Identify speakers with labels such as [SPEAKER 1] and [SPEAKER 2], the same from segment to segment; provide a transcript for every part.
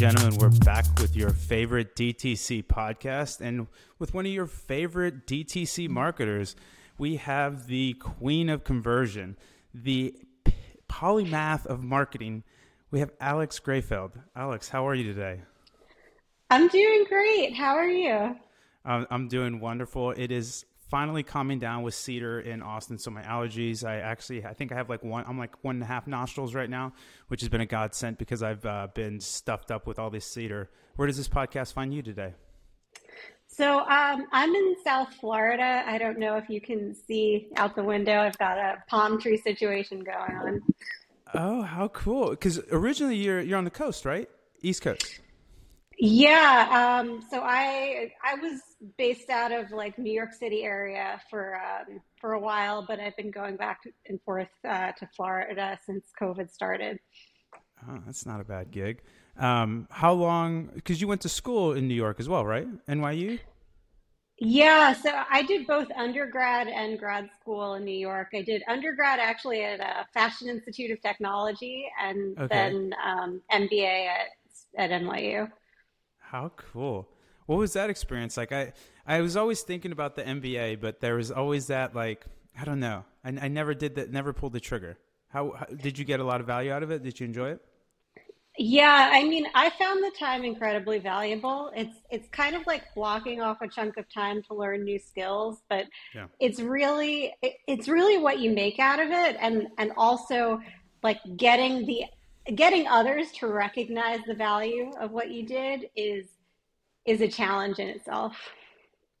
[SPEAKER 1] gentlemen, we're back with your favorite DTC podcast and with one of your favorite DTC marketers. We have the queen of conversion, the polymath of marketing. We have Alex Greifeld. Alex, how are you today?
[SPEAKER 2] I'm doing great. How are you?
[SPEAKER 1] Um, I'm doing wonderful. It is finally calming down with cedar in Austin. So my allergies, I actually, I think I have like one, I'm like one and a half nostrils right now, which has been a godsend because I've uh, been stuffed up with all this cedar. Where does this podcast find you today?
[SPEAKER 2] So um, I'm in South Florida. I don't know if you can see out the window. I've got a palm tree situation going on.
[SPEAKER 1] Oh, how cool! Because originally you're you're on the coast, right? East Coast.
[SPEAKER 2] Yeah. Um, so I I was based out of like New York City area for um, for a while, but I've been going back and forth uh, to Florida since COVID started.
[SPEAKER 1] Oh, that's not a bad gig. Um, how long? Because you went to school in New York as well, right? NYU.
[SPEAKER 2] Yeah, so I did both undergrad and grad school in New York. I did undergrad actually at a Fashion Institute of Technology, and okay. then um, MBA at at NYU.
[SPEAKER 1] How cool. What was that experience like? I, I was always thinking about the MBA, but there was always that like, I don't know. I, I never did that, never pulled the trigger. How, how did you get a lot of value out of it? Did you enjoy it?
[SPEAKER 2] Yeah, I mean, I found the time incredibly valuable. It's it's kind of like blocking off a chunk of time to learn new skills, but yeah. it's really it, it's really what you make out of it, and and also like getting the getting others to recognize the value of what you did is is a challenge in itself.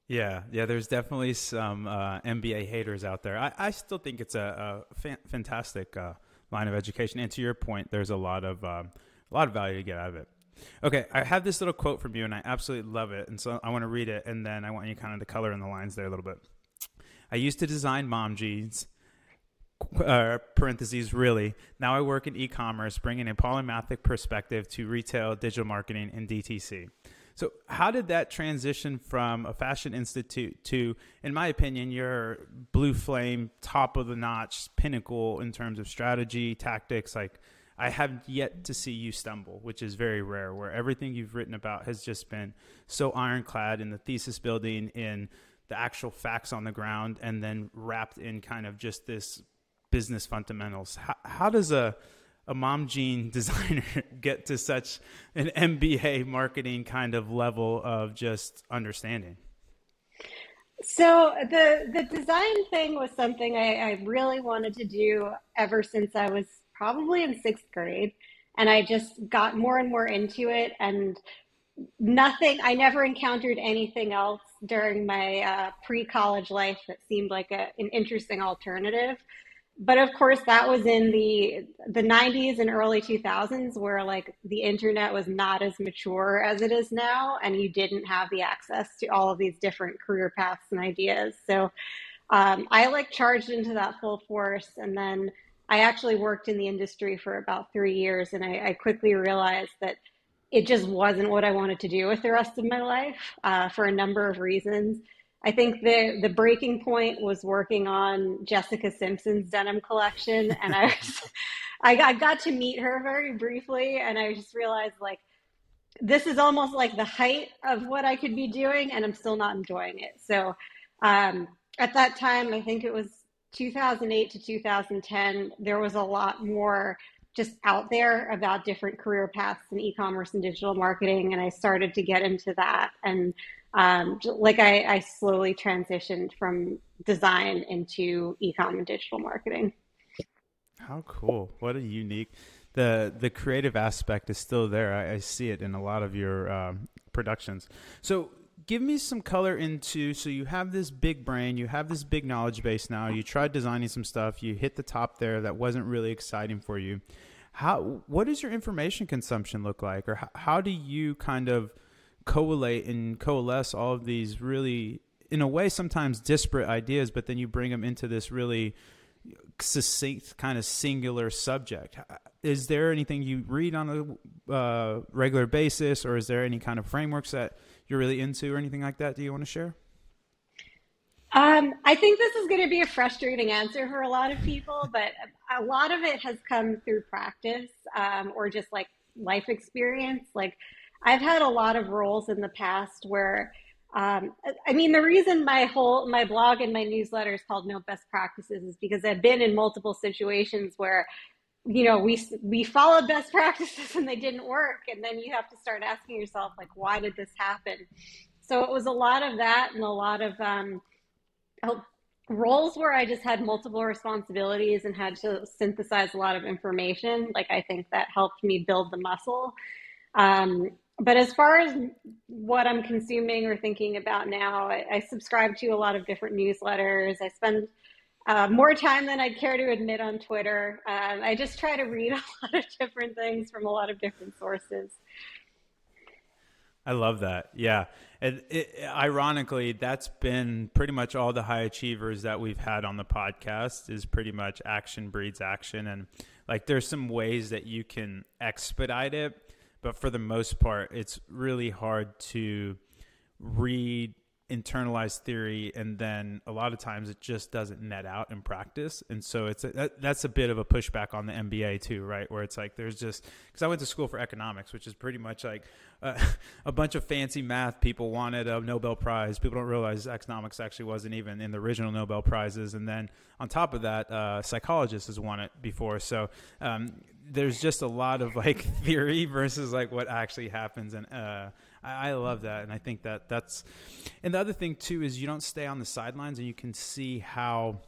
[SPEAKER 1] Yeah, yeah. There's definitely some uh, MBA haters out there. I, I still think it's a, a fa- fantastic uh, line of education. And to your point, there's a lot of um, a lot of value to get out of it. Okay, I have this little quote from you, and I absolutely love it. And so I want to read it, and then I want you kind of to color in the lines there a little bit. I used to design mom jeans uh, parentheses really. Now I work in e-commerce, bringing a polymathic perspective to retail, digital marketing, and DTC. So, how did that transition from a fashion institute to, in my opinion, your blue flame, top of the notch pinnacle in terms of strategy, tactics? Like, I have yet to see you stumble, which is very rare, where everything you've written about has just been so ironclad in the thesis building, in the actual facts on the ground, and then wrapped in kind of just this business fundamentals. How, how does a a mom jean designer get to such an MBA marketing kind of level of just understanding?
[SPEAKER 2] So the the design thing was something I, I really wanted to do ever since I was probably in sixth grade, and I just got more and more into it. And nothing, I never encountered anything else during my uh, pre college life that seemed like a, an interesting alternative but of course that was in the the 90s and early 2000s where like the internet was not as mature as it is now and you didn't have the access to all of these different career paths and ideas. So um, i like charged into that full force and then i actually worked in the industry for about three years and i, I quickly realized that it just wasn't what i wanted to do with the rest of my life uh, for a number of reasons I think the the breaking point was working on Jessica Simpson's denim collection, and I was, I, I got to meet her very briefly, and I just realized like this is almost like the height of what I could be doing, and I'm still not enjoying it. So um, at that time, I think it was 2008 to 2010. There was a lot more just out there about different career paths in e-commerce and digital marketing, and I started to get into that and um, like I, I slowly transitioned from design into ecom and digital marketing.
[SPEAKER 1] How cool! What a unique the the creative aspect is still there. I, I see it in a lot of your um, productions. So give me some color into so you have this big brain you have this big knowledge base now you tried designing some stuff you hit the top there that wasn't really exciting for you how what does your information consumption look like or how, how do you kind of collate and coalesce all of these really, in a way, sometimes disparate ideas, but then you bring them into this really succinct kind of singular subject. Is there anything you read on a uh, regular basis, or is there any kind of frameworks that you're really into, or anything like that? Do you want to share?
[SPEAKER 2] Um, I think this is going to be a frustrating answer for a lot of people, but a lot of it has come through practice um, or just like life experience. Like I've had a lot of roles in the past where um, I mean, the reason my whole my blog and my newsletter is called No Best Practices is because I've been in multiple situations where, you know, we we followed best practices and they didn't work, and then you have to start asking yourself like, why did this happen? So it was a lot of that and a lot of um, roles where I just had multiple responsibilities and had to synthesize a lot of information. Like I think that helped me build the muscle. Um, but as far as what I'm consuming or thinking about now, I, I subscribe to a lot of different newsletters. I spend uh, more time than I'd care to admit on Twitter. Um, I just try to read a lot of different things from a lot of different sources.
[SPEAKER 1] I love that. Yeah. And it, ironically, that's been pretty much all the high achievers that we've had on the podcast is pretty much action breeds action. And like there's some ways that you can expedite it but for the most part, it's really hard to read internalized theory and then a lot of times it just doesn't net out in practice. And so it's a, that, that's a bit of a pushback on the mba too right? Where it's like there's just because i went to school for economics which is pretty much like uh, a bunch of fancy math people wanted a nobel prize. People don't realize economics actually wasn't even in the original nobel prizes. And then on top of that uh, psychologists has won it before. So um, there's just a lot of like theory versus like what actually happens and uh, I, I, love that and i think that that's and the other thing too is you don't stay on the sidelines and you can see how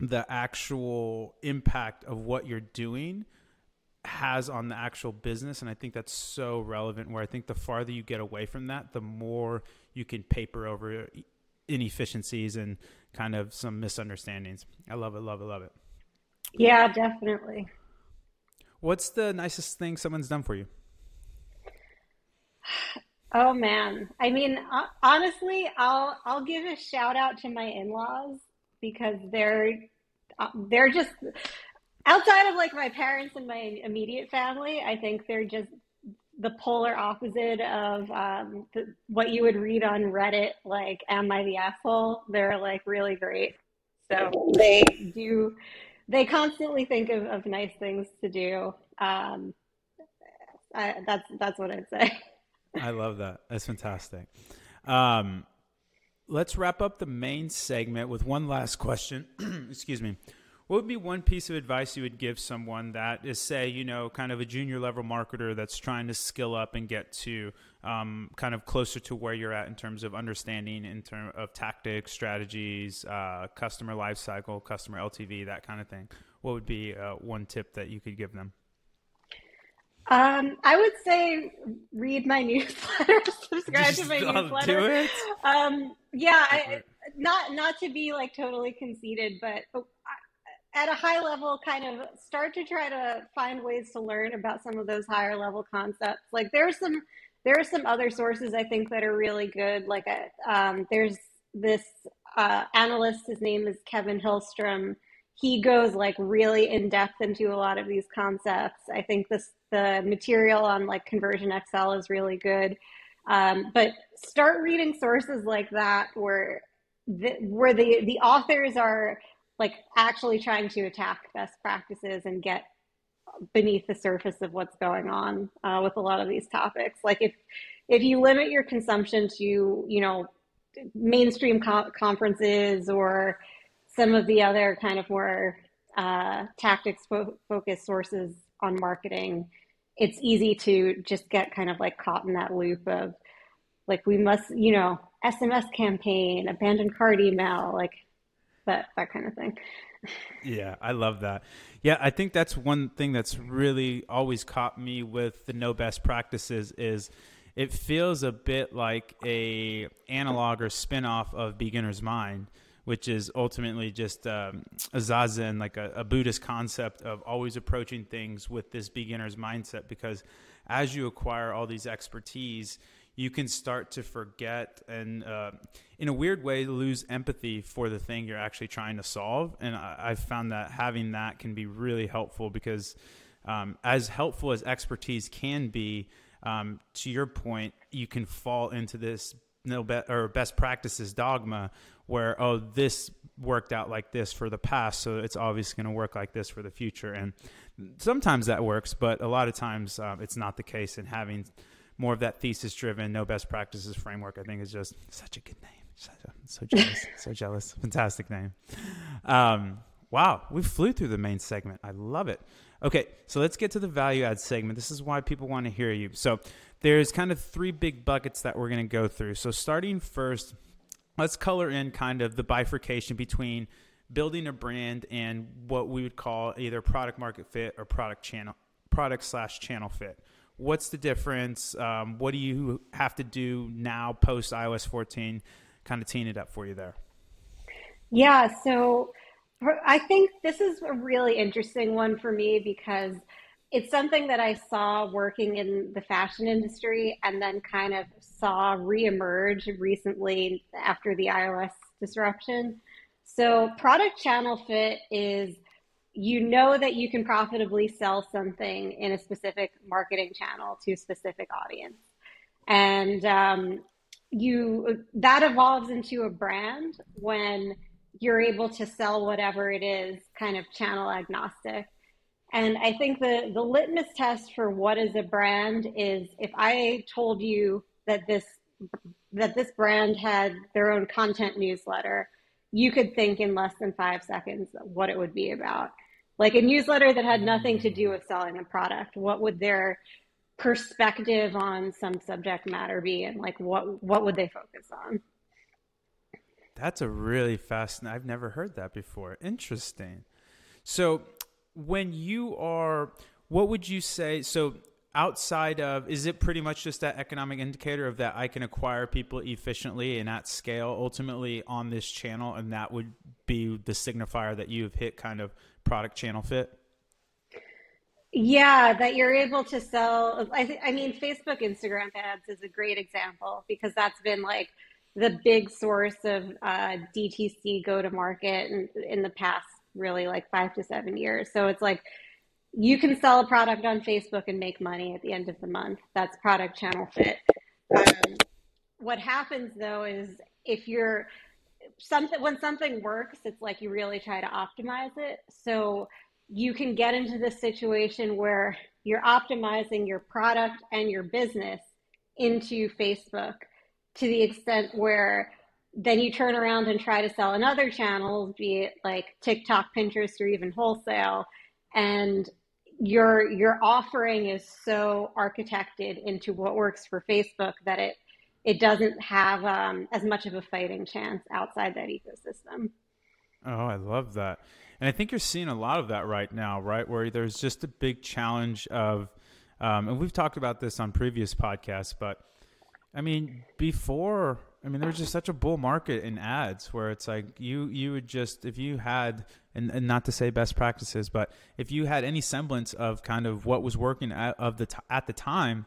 [SPEAKER 1] the actual impact of what you're doing has on the actual business and i think that's so relevant where i think the farther you get away from that the more you can paper over inefficiencies and kind of some misunderstandings. I love it love it love it.
[SPEAKER 2] Yeah definitely
[SPEAKER 1] What's the nicest thing someone's done for you?
[SPEAKER 2] Oh man. I mean, honestly, I'll I'll give a shout out to my in-laws because they're uh, they're just outside of like my parents and my immediate family, I think they're just the polar opposite of um, the, what you would read on Reddit, like "Am I the asshole?" They're like really great. So they do they constantly think of, of nice things to do. Um, I, that's that's what I'd say.
[SPEAKER 1] I love that. That's fantastic. Um, let's wrap up the main segment with one last question. Excuse me. What would be one piece of advice you would give someone that is, say, you know, kind of a junior level marketer that's trying to skill up and get to um, kind of closer to where you're at in terms of understanding in terms of tactics, strategies, uh, customer lifecycle, customer LTV, that kind of thing? What would be uh, one tip that you could give them?
[SPEAKER 2] Um, I would say read my newsletter, subscribe to my newsletter.
[SPEAKER 1] Do it.
[SPEAKER 2] Um, yeah, I, not not to be like totally conceited, but oh, at a high level kind of start to try to find ways to learn about some of those higher level concepts like there's some there are some other sources i think that are really good. Like a, uh, um, there's this uh, analyst his name is kevin hillstrom. He goes like really in depth into a lot of these concepts. I think this the material on like conversion ConversionXL is really good. Um, but start reading sources like that where the, where the the authors are like actually trying to attack best practices and get beneath the surface of what's going on uh, with a lot of these topics. Like if if you limit your consumption to you know mainstream co- conferences or some of the other kind of more uh, tactics fo- focused sources on marketing, it's easy to just get kind of like caught in that loop of like we must you know SMS campaign, abandoned cart email, like that that kind of thing.
[SPEAKER 1] Yeah, I love that. Yeah, I think that's one thing that's really always caught me with the no best practices is it feels a bit like a analog or spin-off of beginner's mind which is ultimately just um, a zazen, like a, a, Buddhist concept of always approaching things with this beginner's mindset. Because as you acquire all these expertise, you can start to forget and, uh, in a weird way, lose empathy for the thing you're actually trying to solve. And I, have found that having that can be really helpful because, um, as helpful as expertise can be, um, to your point, you can fall into this no be- or best practices dogma where oh this worked out like this for the past so it's obviously going to work like this for the future and sometimes that works but a lot of times um, it's not the case and having more of that thesis driven no best practices framework i think is just such a good name. So jealous so jealous. Fantastic name. Um, wow we flew through the main segment. I love it. Okay so let's get to the value add segment. This is why people want to hear you. So there's kind of three big buckets that we're going to go through. So, starting first, let's color in kind of the bifurcation between building a brand and what we would call either product market fit or product channel product slash channel fit. What's the difference? Um, what do you have to do now post iOS 14? Kind of teeing it up for you there.
[SPEAKER 2] Yeah, so I think this is a really interesting one for me because it's something that I saw working in the fashion industry and then kind of saw reemerge recently after the iOS disruption. So, product channel fit is you know that you can profitably sell something in a specific marketing channel to a specific audience. And um, you that evolves into a brand when you're able to sell whatever it is kind of channel agnostic and I think the, the litmus test for what is a brand is if I told you that this that this brand had their own content newsletter, you could think in less than five seconds what it would be about. Like a newsletter that had nothing to do with selling a product. What would their perspective on some subject matter be and like what what would they focus on?
[SPEAKER 1] That's a really fascinating I've never heard that before. Interesting. So when you are, what would you say? So outside of is it pretty much just that economic indicator of that I can acquire people efficiently and at scale ultimately on this channel and that would be the signifier that you've hit kind of product channel fit?
[SPEAKER 2] Yeah, that you're able to sell. I, th- I mean, Facebook, Instagram ads is a great example because that's been like the big source of uh, DTC go to market in, in the past really like five to seven years. So it's like you can sell a product on Facebook and make money at the end of the month. That's product channel fit. Um, what happens though is if you're something when something works, it's like you really try to optimize it. So you can get into this situation where you're optimizing your product and your business into Facebook to the extent where then you turn around and try to sell in other channels, be it like TikTok, Pinterest, or even wholesale, and your your offering is so architected into what works for Facebook that it it doesn't have um, as much of a fighting chance outside that ecosystem.
[SPEAKER 1] Oh, I love that. And I think you're seeing a lot of that right now, right? Where there's just a big challenge of, um, and we've talked about this on previous podcasts, but I mean, before I mean, there's just such a bull market in ads where it's like you you would just if you had and, and not to say best practices, but if you had any semblance of kind of what was working at, of the t- at the time,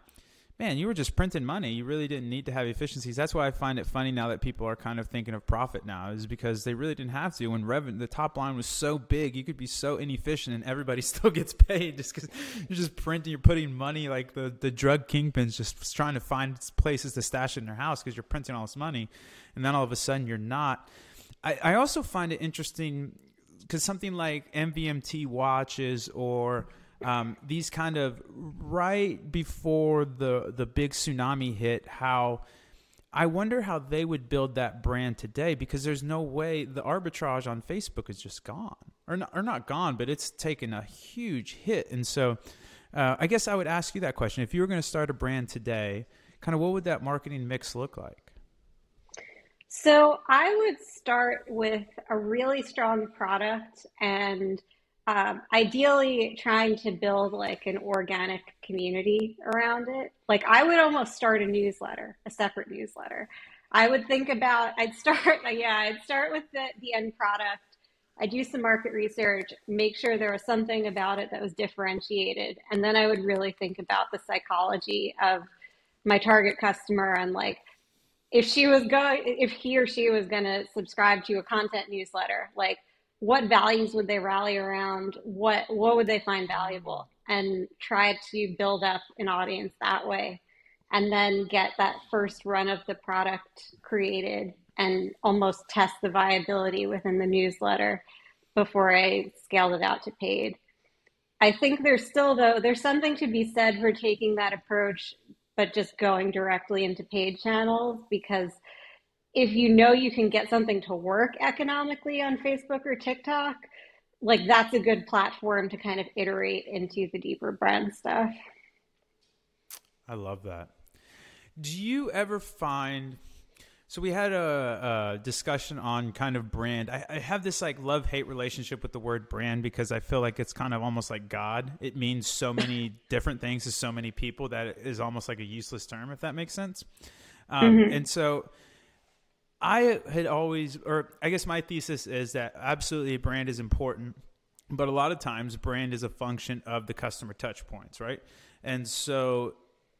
[SPEAKER 1] man, you were just printing money. You really didn't need to have efficiencies. That's why I find it funny now that people are kind of thinking of profit now, is because they really didn't have to. When revenue, the top line was so big, you could be so inefficient, and everybody still gets paid just because you're just printing. You're putting money like the the drug kingpins just trying to find places to stash it in their house because you're printing all this money, and then all of a sudden you're not. I, I also find it interesting because something like MVMT watches or um, these kind of right before the the big tsunami hit, how I wonder how they would build that brand today because there's no way the arbitrage on Facebook is just gone or not, or not gone, but it's taken a huge hit. And so uh, I guess I would ask you that question. If you were going to start a brand today, kind of what would that marketing mix look like?
[SPEAKER 2] So I would start with a really strong product and um, ideally trying to build like an organic community around it. Like I would almost start a newsletter, a separate newsletter. I would think about, I'd start, yeah, I'd start with the, the end product. I do some market research, make sure there was something about it that was differentiated. And then I would really think about the psychology of my target customer and like, if she was going, if he or she was going to subscribe to a content newsletter, like what values would they rally around? What what would they find valuable? And try to build up an audience that way. and then get that first run of the product created and almost test the viability within the newsletter before I scaled it out to paid. I think there's still though there's something to be said for taking that approach but just going directly into paid channels because if you know you can get something to work economically on Facebook or TikTok, like that's a good platform to kind of iterate into the deeper brand stuff.
[SPEAKER 1] I love that. Do you ever find so we had a, a, discussion on kind of brand. I, I have this like love hate relationship with the word brand because I feel like it's kind of almost like God. It means so many different things to so many people that it is almost like a useless term, if that makes sense. Um, mm-hmm. And so I had always, or I guess my thesis is that absolutely brand is important, but a lot of times brand is a function of the customer touch points, right? And so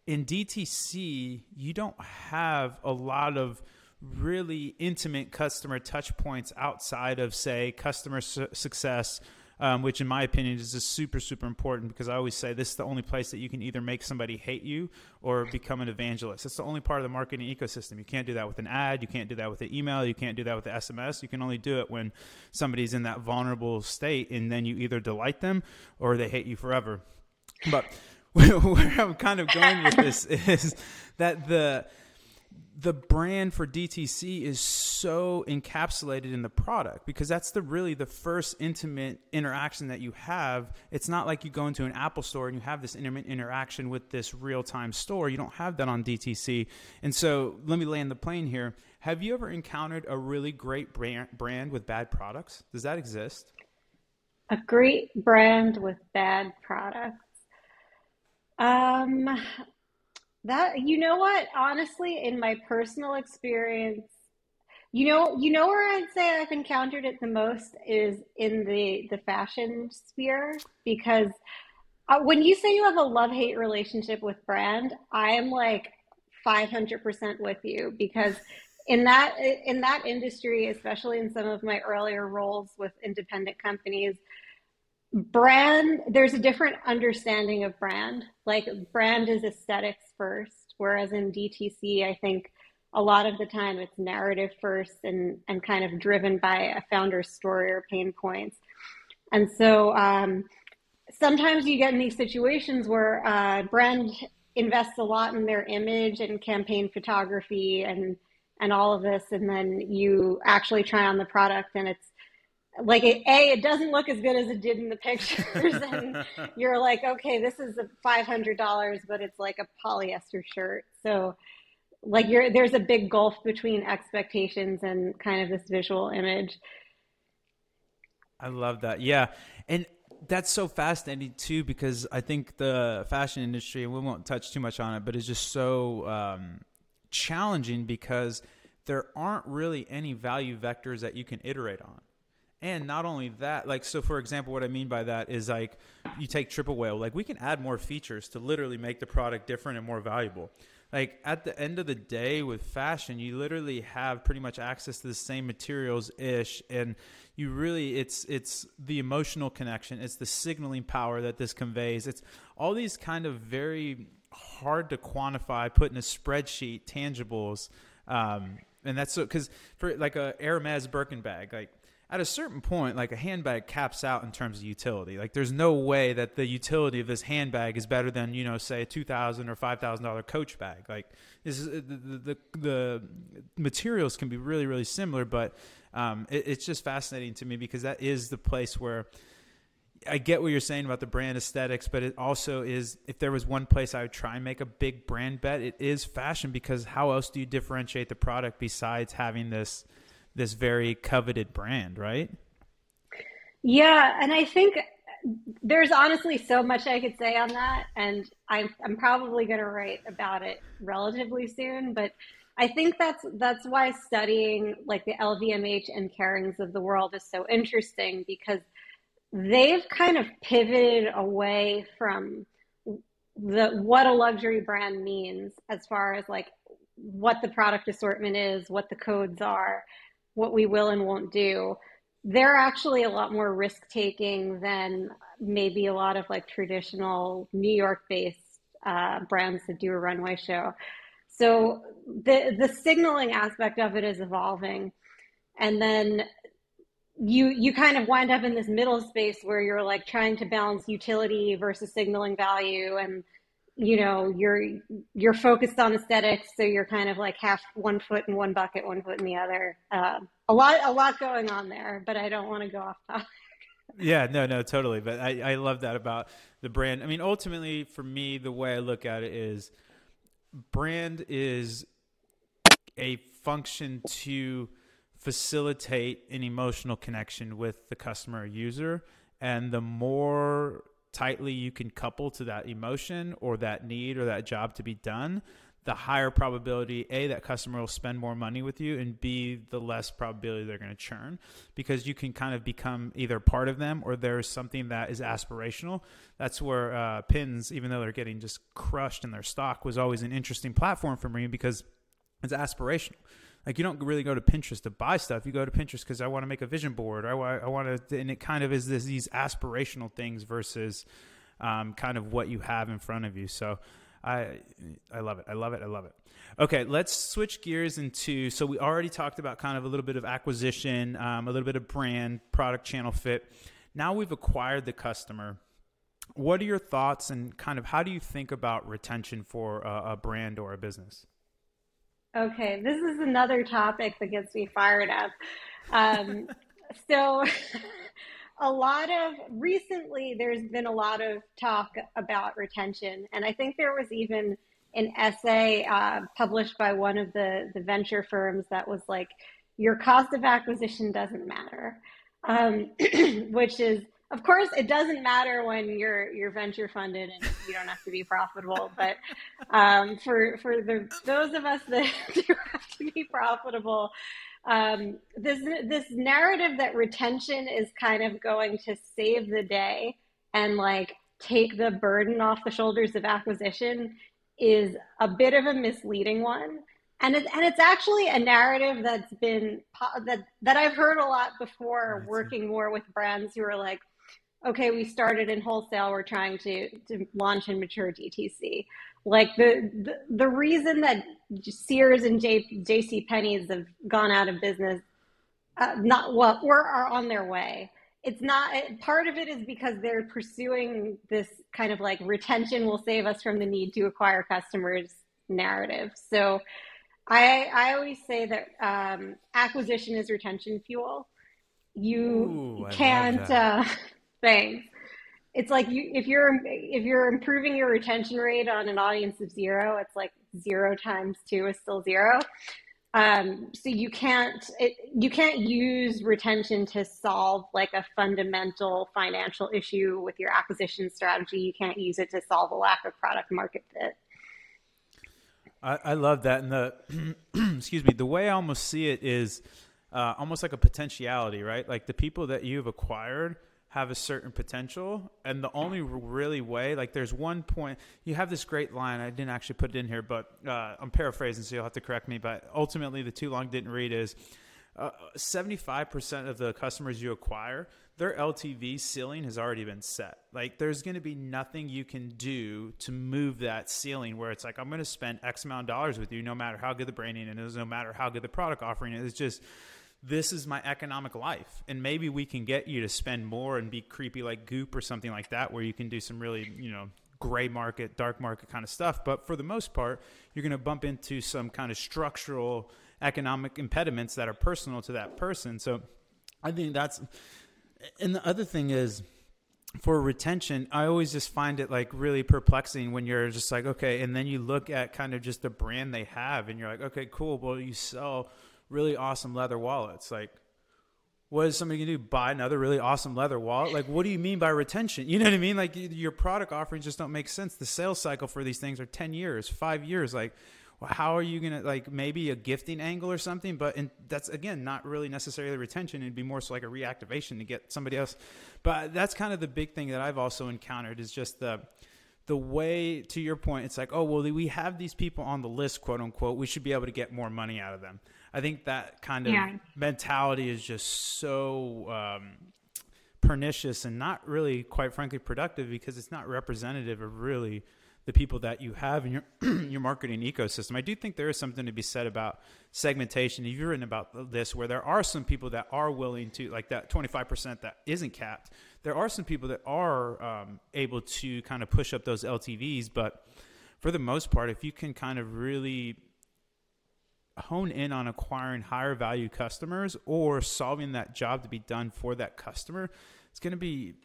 [SPEAKER 1] in DTC, you don't have a lot of really intimate customer touch points outside of, say, customer su- success. Um, which in my opinion is just super super important because I always say this is the only place that you can either make somebody hate you or become an evangelist. It's the only part of the marketing ecosystem. You can't do that with an ad. You can't do that with an email. You can't do that with the SMS. You can only do it when somebody's in that vulnerable state, and then you either delight them or they hate you forever. But where I'm kind of going with this is that the the brand for DTC is so encapsulated in the product because that's the really the first intimate interaction that you have. It's not like you go into an Apple store and you have this intimate interaction with this real-time store. You don't have that on DTC. And so, let me land the plane here. Have you ever encountered a really great brand brand with bad products? Does that exist?
[SPEAKER 2] A great brand with bad products. Um, that you know what? Honestly, in my personal experience, you know, you know where I'd say I've encountered it the most is in the the fashion sphere because uh, when you say you have a love hate relationship with brand, I am like 500% with you because in that in that industry, especially in some of my earlier roles with independent companies, brand there's a different understanding of brand like brand is aesthetics first whereas in dtc i think a lot of the time it's narrative first and and kind of driven by a founder's story or pain points. And so um, sometimes you get in these situations where uh, brand invests a lot in their image and campaign photography and and all of this and then you actually try on the product and it's like a, a it doesn't look as good as it did in the pictures and you're like okay this is a $500 but it's like a polyester shirt. So like you're there's a big gulf between expectations and kind of this visual image.
[SPEAKER 1] I love that. Yeah. And that's so fascinating too because i think the fashion industry and we won't touch too much on it but it's just so um, challenging because there aren't really any value vectors that you can iterate on and not only that, like, so for example, what I mean by that is like you take Triple Whale, like, we can add more features to literally make the product different and more valuable. Like, at the end of the day, with fashion, you literally have pretty much access to the same materials ish. And you really, it's, it's the emotional connection, it's the signaling power that this conveys. It's all these kind of very hard to quantify, put in a spreadsheet, tangibles. Um, and that's so, because for like a Hermes Birkin bag, like, at a certain point, like a handbag caps out in terms of utility. Like there's no way that the utility of this handbag is better than you know, say a two thousand or five thousand dollar Coach bag. Like this is, the, the, the materials can be really really similar, but um, it, it's just fascinating to me because that is the place where. I get what you're saying about the brand aesthetics, but it also is if there was one place I would try and make a big brand bet, it is fashion because how else do you differentiate the product besides having this this very coveted brand, right?
[SPEAKER 2] Yeah, and I think there's honestly so much I could say on that, and I'm I'm probably going to write about it relatively soon. But I think that's that's why studying like the LVMH and Kerings of the world is so interesting because they've kind of pivoted away from the what a luxury brand means as far as like what the product assortment is, what the codes are, what we will and won't do, they're actually a lot more risk taking than maybe a lot of like traditional New York based uh, brands that do a runway show. So the the signaling aspect of it is evolving, and then you you kind of wind up in this middle space where you're like trying to balance utility versus signaling value and you know you're you're focused on aesthetics so you're kind of like half one foot in one bucket one foot in the other. Uh, a lot a lot going on there but i don't want to go off topic.
[SPEAKER 1] Yeah no no totally but I, I love that about the brand. I mean ultimately for me the way i look at it is brand is a function to facilitate an emotional connection with the customer or user and the more tightly you can couple to that emotion or that need or that job to be done, the higher probability a that customer will spend more money with you and b the less probability they're going to churn. Because you can kind of become either part of them or there's something that is aspirational. That's where uh, pins even though they're getting just crushed in their stock was always an interesting platform for me because it's aspirational like you don't really go to Pinterest to buy stuff. You go to Pinterest because I want to make a vision board. I, I want to, and it kind of is this, these aspirational things versus um, kind of what you have in front of you. So I I love it. I love it. I love it. Okay, let's switch gears into. So we already talked about kind of a little bit of acquisition, um, a little bit of brand, product, channel fit. Now we've acquired the customer. What are your thoughts and kind of how do you think about retention for a, a brand or a business?
[SPEAKER 2] Okay, this is another topic that gets me fired up. Um, so, a lot of recently, there's been a lot of talk about retention, and I think there was even an essay uh, published by one of the the venture firms that was like, "Your cost of acquisition doesn't matter," um, which is of course, it doesn't matter when you're you're venture funded and you don't have to be profitable. But um, for for the those of us that do have to be profitable, um, this this narrative that retention is kind of going to save the day and like take the burden off the shoulders of acquisition is a bit of a misleading one and it's and it's actually a narrative that's been that that I've heard a lot before working more with brands who are like okay, we started in wholesale, we're trying to, to launch and mature DTC. Like the, the, the reason that Sears and J, JC Penney's have gone out of business, uh, not well, or are on their way. It's not part of it is because they're pursuing this kind of like retention will save us from the need to acquire customers narrative. So I, I always say that um, acquisition is retention fuel. You Ooh, can't, uh, things. It's like you if you're if you're improving your retention rate on an audience of zero, it's like zero times two is still zero. Um, so you can't it, you can't use retention to solve like a fundamental financial issue with your acquisition strategy. You can't use it to solve a lack of product market fit.
[SPEAKER 1] I, I love that, and the excuse me, the way I almost see it is uh, almost like a potentiality, right? Like the people that you've acquired have a certain potential. And the only really way like there's one point you have this great line i didn't actually put it in here but uh, i'm paraphrasing so you'll have to correct me but ultimately the too long didn't read is uh, 75% of the customers you acquire their ltv ceiling has already been set. Like there's going to be nothing you can do to move that ceiling where it's like i'm going to spend x amount of dollars with you no matter how good the branding is no matter how good the product offering is. It's just this is my economic life and maybe we can get you to spend more and be creepy like goop or something like that where you can do some really you know gray market dark market kind of stuff but for the most part you're going to bump into some kind of structural economic impediments that are personal to that person so i think that's and the other thing is for retention, I always just find it like really perplexing when you're just like, okay, and then you look at kind of just the brand they have and you're like, okay, cool. Well, you sell really awesome leather wallets. Like, what is somebody gonna do? Buy another really awesome leather wallet? Like, what do you mean by retention? You know what I mean? Like, your product offerings just don't make sense. The sales cycle for these things are ten years, five years. Like, how are you gonna like maybe a gifting angle or something? But that's again not really necessarily retention. It'd be more so like a reactivation to get somebody else. But that's kind of the big thing that I've also encountered is just the the way to your point it's like oh well we have these people on the list quote unquote we should be able to get more money out of them I think that kind of yeah. mentality is just so um, pernicious and not really, quite frankly, productive because it's not representative of really the people that you have in your your marketing ecosystem. I do think there is something to be said about segmentation. You've written about this, where there are some people that are willing to, like that twenty five percent that isn't capped. There are some people that are um, able to kind of push up those LTVs, but for the most part, if you can kind of really hone in on acquiring higher value customers or solving that job to be done for that customer, it's going to be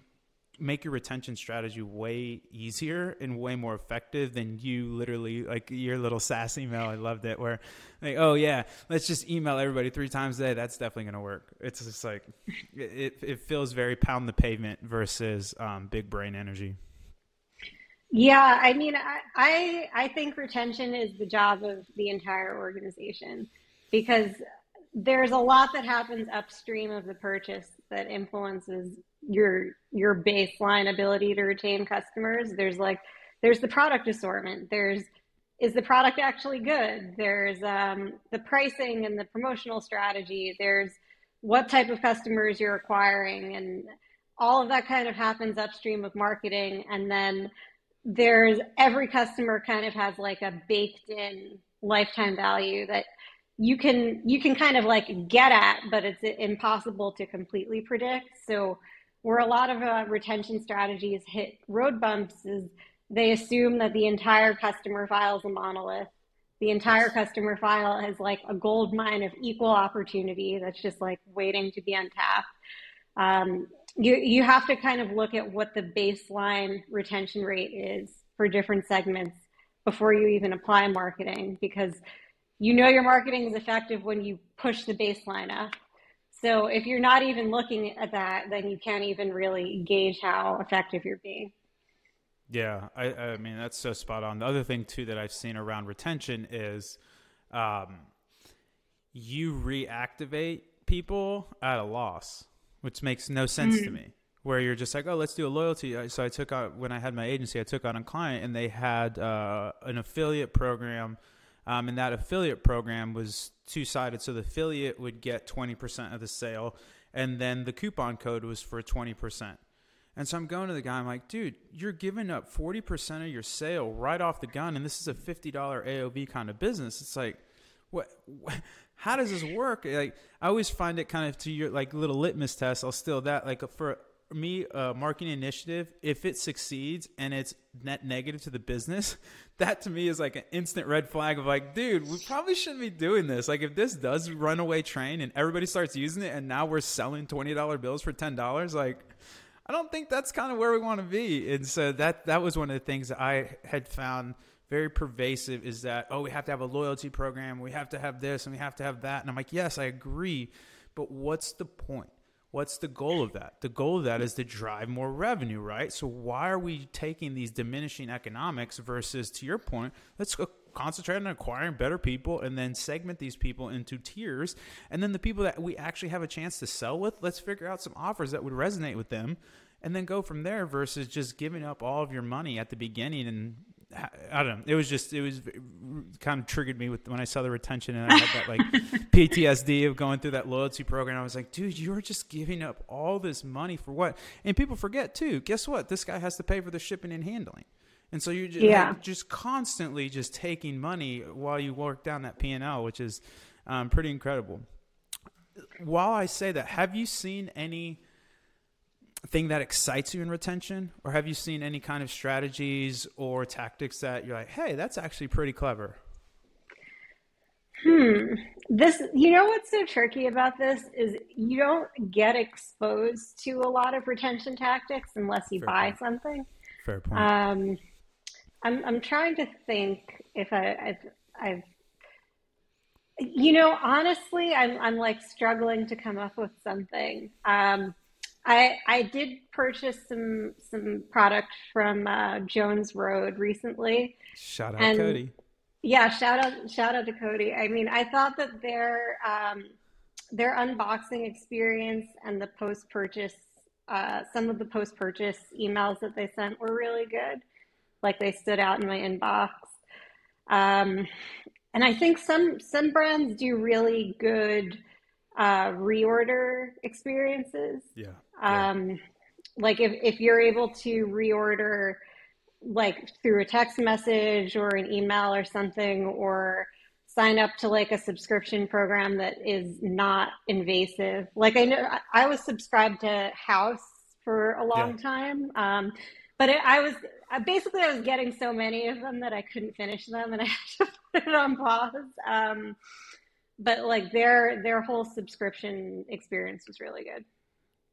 [SPEAKER 1] make your retention strategy way easier and way more effective than you literally like your little sass email. I loved it where like, oh yeah, let's just email everybody three times a day. That's definitely going to work. It's just like, it, it feels very pound the pavement versus um, big brain energy.
[SPEAKER 2] Yeah, I mean, I, I, I think retention is the job of the entire organization because there's a lot that happens upstream of the purchase that influences your your baseline ability to retain customers. There's like there's the product assortment. There's is the product actually good? There's um, the pricing and the promotional strategy. There's what type of customers you're acquiring, and all of that kind of happens upstream of marketing, and then there's every customer kind of has like a baked in lifetime value that you can you can kind of like get at but it's impossible to completely predict. So where a lot of uh, retention strategies hit road bumps is they assume that the entire customer file is a monolith. The entire customer file has like a gold mine of equal opportunity that's just like waiting to be untapped. Um, you you have to kind of look at what the baseline retention rate is for different segments before you even apply marketing because you know your marketing is effective when you push the baseline up. So if you're not even looking at that, then you can't even really gauge how effective you're being.
[SPEAKER 1] Yeah, I, I mean that's so spot on. The other thing too that I've seen around retention is, um, you reactivate people at a loss which makes no sense mm. to me. Where you're just like, oh, let's do a loyalty. So I took out when I had my agency, I took on a client, and they had uh, an affiliate program, um, and that affiliate program was two sided. So the affiliate would get twenty percent of the sale, and then the coupon code was for twenty percent. And so I'm going to the guy. I'm like, dude, you're giving up 40% of your sale right off the gun, and this is a $50 AOV kind of business. It's like, what, what how does this work? Like I always find it kind of to your like little litmus test. I'll steal that. Like uh, for me, a marketing initiative, if it succeeds and it's net negative to the business, that to me is like an instant red flag of like, dude, we probably shouldn't be doing this. Like if this does runaway train and everybody starts using it and now we're selling twenty dollar bills for ten dollars, like I don't think that's kind of where we want to be. And so that that was one of the things that I had found very pervasive is that oh we have to have a loyalty program we have to have this and we have to have that. And i'm like yes i agree. But what's the point? What's the goal of that? The goal of that is to drive more revenue right? So why are we taking these diminishing economics versus to your point let's concentrate on acquiring better people and then segment these people into tiers. And then the people that we actually have a chance to sell with let's figure out some offers that would resonate with them and then go from there versus just giving up all of your money at the beginning and I don't know. It was just it was kind of triggered me with when I saw the retention and I had that like PTSD of going through that loyalty program. I was like, dude, you're just giving up all this money for what? And people forget too. Guess what? This guy has to pay for the shipping and handling, and so you're just, yeah. like, just constantly just taking money while you work down that P and L, which is um, pretty incredible. While I say that, have you seen any? Thing that excites you in retention or have you seen any kind of strategies or tactics that you're like hey that's actually pretty clever
[SPEAKER 2] hmm this you know what's so tricky about this is you don't get exposed to a lot of retention tactics unless you Fair buy point. something
[SPEAKER 1] Fair point.
[SPEAKER 2] Um, I'm I'm trying to think if I I've, I've you know honestly I'm I'm like struggling to come up with something. Um, I I did purchase some some product from uh, Jones Road recently.
[SPEAKER 1] Shout out and, Cody.
[SPEAKER 2] Yeah, shout out shout out to Cody. I mean, I thought that their um, their unboxing experience and the post purchase uh, some of the post purchase emails that they sent were really good. Like they stood out in my inbox. Um, and I think some some brands do really good uh, reorder experiences.
[SPEAKER 1] Yeah.
[SPEAKER 2] Um, like if, if you're able to reorder like through a text message or an email or something, or sign up to like a subscription program that is not invasive. Like I know I was subscribed to House for a long yeah. time. Um, but it, I was basically I was getting so many of them that I couldn't finish them, and I had to put it on pause. Um, but like their their whole subscription experience was really good.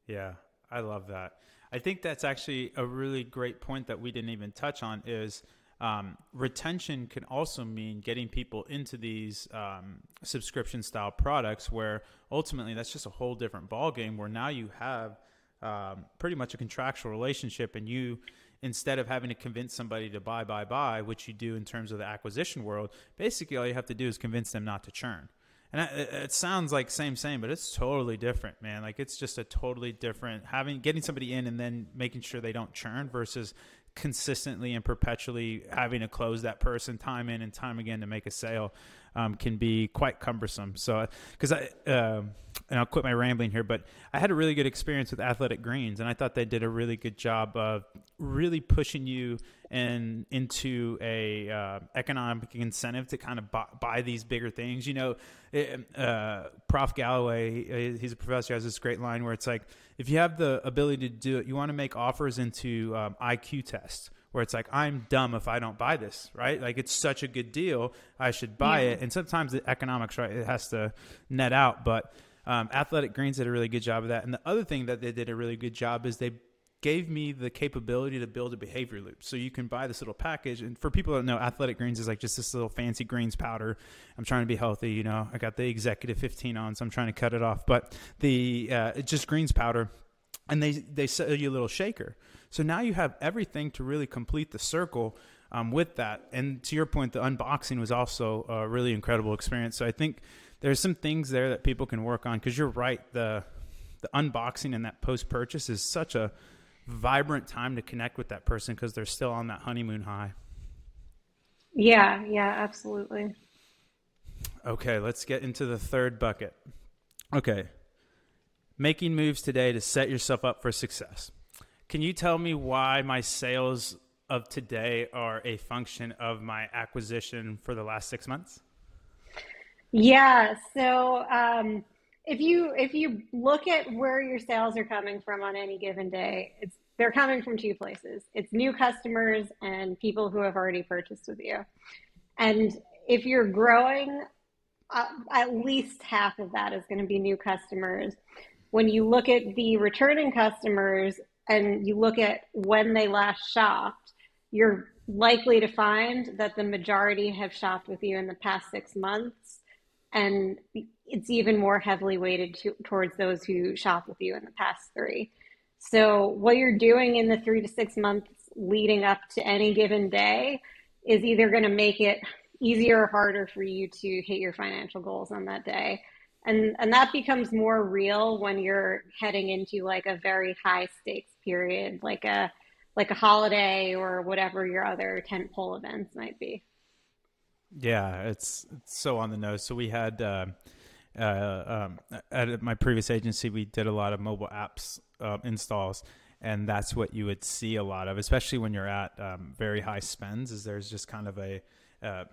[SPEAKER 1] Yeah, I love that. I think that's actually a really great point that we didn't even touch on is um, retention can also mean getting people into these um, subscription style products where ultimately that's just a whole different ballgame where now you have um, pretty much a contractual relationship and you instead of having to convince somebody to buy buy buy which you do in terms of the acquisition world basically all you have to do is convince them not to churn and it, sounds like same same but it's totally different man like it's just a totally different having getting somebody in and then making sure they don't churn versus consistently and perpetually having to close that person time in and time again to make a sale um, can be quite cumbersome. So, because I, uh, and I'll quit my rambling here, but I had a really good experience with Athletic Greens, and I thought they did a really good job of really pushing you and into a uh, economic incentive to kind of buy, buy, these bigger things. You know, it, uh, Prof Galloway, he's a professor, has this great line where it's like, if you have the ability to do it, you want to make offers into um, IQ tests where it's like I'm dumb if I don't buy this, right? Like it's such a good deal, I should buy yeah. it. And sometimes the economics, right, it has to net out. But um, Athletic Greens did a really good job of that. And the other thing that they did a really good job is they gave me the capability to build a behavior loop. So you can buy this little package. And for people that know, Athletic Greens is like just this little fancy greens powder. I'm trying to be healthy, you know. I got the Executive 15 on, so I'm trying to cut it off. But the uh, it's just greens powder, and they they sell you a little shaker. So now you have everything to really complete the circle um, with that. And to your point, the unboxing was also a really incredible experience. So I think there's some things there that people can work on because you're right. The the unboxing and that post purchase is such a vibrant time to connect with that person because they're still on that honeymoon high.
[SPEAKER 2] Yeah, yeah, absolutely.
[SPEAKER 1] Okay, let's get into the third bucket. Okay, making moves today to set yourself up for success. Can you tell me why my sales of today are a function of my acquisition for the last six months?
[SPEAKER 2] Yeah. So um, if you if you look at where your sales are coming from on any given day, it's they're coming from two places. It's new customers and people who have already purchased with you. And if you're growing, uh, at least half of that is going to be new customers. When you look at the returning customers, and you look at when they last shopped, you're likely to find that the majority have shopped with you in the past six months. And it's even more heavily weighted to, towards those who shop with you in the past three. So, what you're doing in the three to six months leading up to any given day is either going to make it easier or harder for you to hit your financial goals on that day and and that becomes more real when you're heading into like a very high stakes period like a like a holiday or whatever your other tentpole events might be
[SPEAKER 1] yeah it's, it's so on the nose. So we had uh, uh, um, at my previous agency we did a lot of mobile apps uh, installs and that's what you would see a lot of especially when you're at um, very high spends is there's just kind of a uh,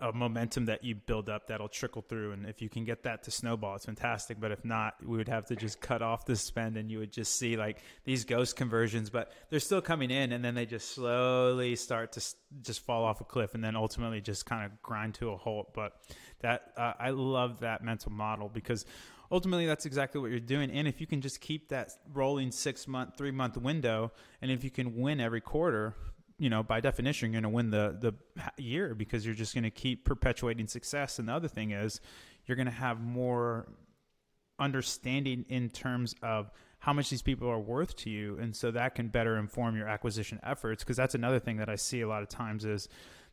[SPEAKER 1] a momentum that you build up that'll trickle through. And if you can get that to snowball, it's fantastic. But if not, we would have to just cut off the spend and you would just see like these ghost conversions, but they're still coming in and then they just slowly start to just fall off a cliff and then ultimately just kind of grind to a halt. But that, uh, I love that mental model because ultimately that's exactly what you're doing. And if you can just keep that rolling six month, three month window, and if you can win every quarter, you know, by definition, you're going to win the the year because you're just going to keep perpetuating success. And the other thing is, you're going to have more understanding in terms of how much these people are worth to you, and so that can better inform your acquisition efforts. Because that's another thing that I see a lot of times is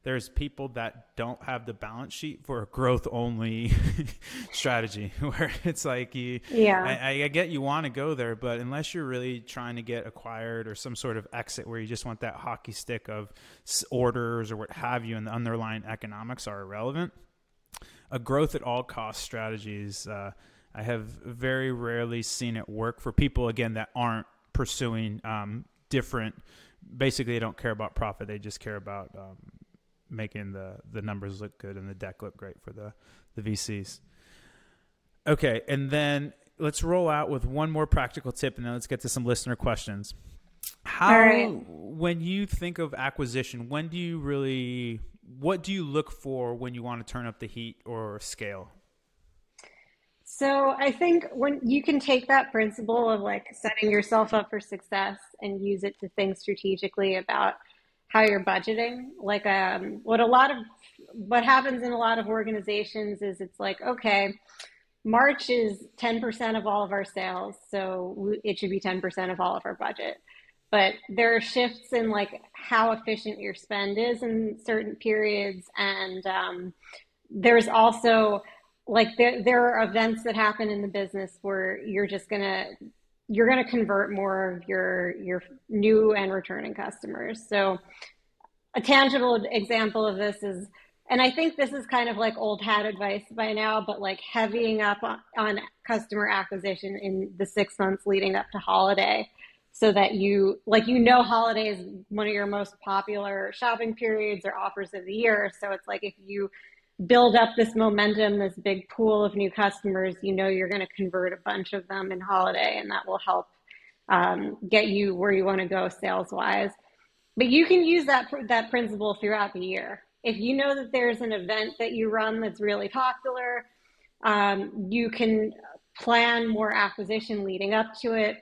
[SPEAKER 1] there's people that don't have the balance sheet for a growth only strategy where it's like you yeah. I, I get you want to go there but unless you're really trying to get acquired or some sort of exit where you just want that hockey stick of orders or what have you and the underlying economics are irrelevant a growth at all cost strategies uh, i have very rarely seen it work for people again that aren't pursuing um, different basically they don't care about profit; they just care about um, making the the numbers look good and the deck look great for the the VCs. Okay, and then let's roll out with one more practical tip, and then let's get to some listener questions. How, right. when you think of acquisition, when do you really, what do you look for when you want to turn up the heat or scale?
[SPEAKER 2] So I think when you can take that principle of like setting yourself up for success and use it to think strategically about how you're budgeting. Like um, what a lot of what happens in a lot of organizations is it's like okay, March is 10% of all of our sales, so it should be 10% of all of our budget. But there are shifts in like how efficient your spend is in certain periods, and um, there's also like there, there are events that happen in the business where you're just gonna you're gonna convert more of your your new and returning customers. So a tangible example of this is and I think this is kind of like old hat advice by now, but like heavying up on, on, customer acquisition in the six months leading up to holiday so that you like you know holiday is one of your most popular shopping periods or offers of the year so it's like if you build up this momentum this big pool of new customers you know you're going to convert a bunch of them in holiday and that will help um, get you where you want to go sales wise but you can use that that principle throughout the year. If you know that there's an event that you run that's really popular um, you can plan more acquisition leading up to it.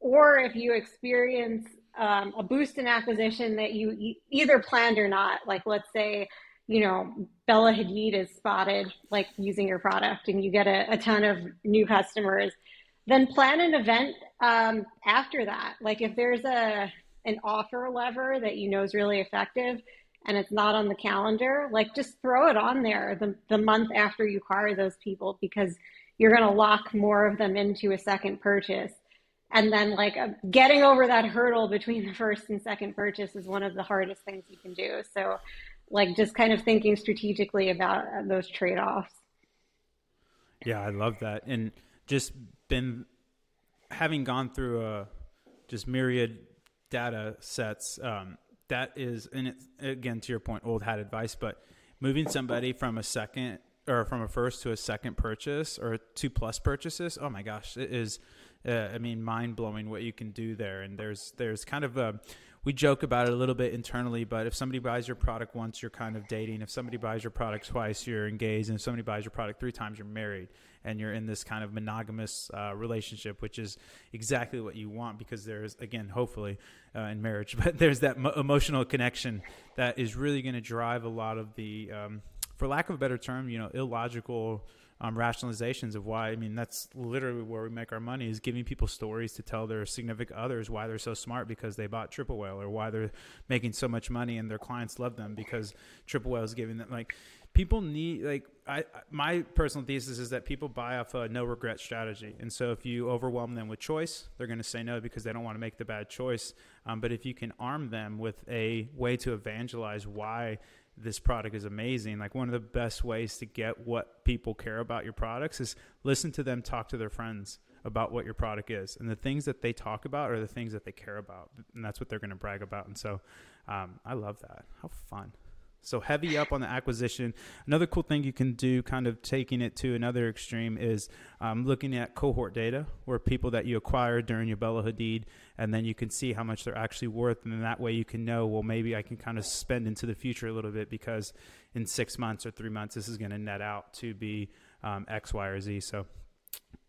[SPEAKER 2] Or if you experience um, a boost in acquisition that you either planned or not, like let's say, you know, Bella Hadid is spotted like using your product and you get a, a ton of new customers, then plan an event um, after that. Like if there's a an offer lever that you know is really effective and it's not on the calendar, like just throw it on there the, the month after you acquire those people because you're going to lock more of them into a second purchase. And then like uh, getting over that hurdle between the first and second purchase is one of the hardest things you can do. So like just kind of thinking strategically about uh, those trade-offs
[SPEAKER 1] yeah i love that and just been having gone through a just myriad data sets um, that is and it, again to your point old hat advice but moving somebody from a second or from a first to a second purchase or two plus purchases oh my gosh it is uh, I mean, mind blowing what you can do there. And there's there's kind of a we joke about it a little bit internally, but if somebody buys your product once, you're kind of dating. If somebody buys your product twice, you're engaged. And if somebody buys your product three times, you're married. And you're in this kind of monogamous uh, relationship, which is exactly what you want because there's, again, hopefully uh, in marriage, but there's that mo- emotional connection that is really going to drive a lot of the, um, for lack of a better term, you know, illogical um, rationalizations of why. I mean, that's literally where we make our money is giving people stories to tell their significant others why they're so smart because they bought Triple Whale or why they're making so much money and their clients love them because Triple Whale is giving them like people need like I my personal thesis is that people buy off a no regret strategy, and so if you overwhelm them with choice, they're going to say no because they don't want to make the bad choice. Um, but if you can arm them with a way to evangelize why this product is amazing. Like one of the best ways to get what people care about your products is listen to them talk to their friends about what your product is. And the things that they talk about are the things that they care about. And that's what they're going to brag about. And so um, I love that. How fun. So heavy up on the acquisition. Another cool thing you can do, kind of taking it to another extreme, is um, looking at cohort data, where people that you acquired during your Bella Hadid, and then you can see how much they're actually worth, and that way you can know, well, maybe I can kind of spend into the future a little bit because in six months or three months, this is going to net out to be um, X, Y, or Z. So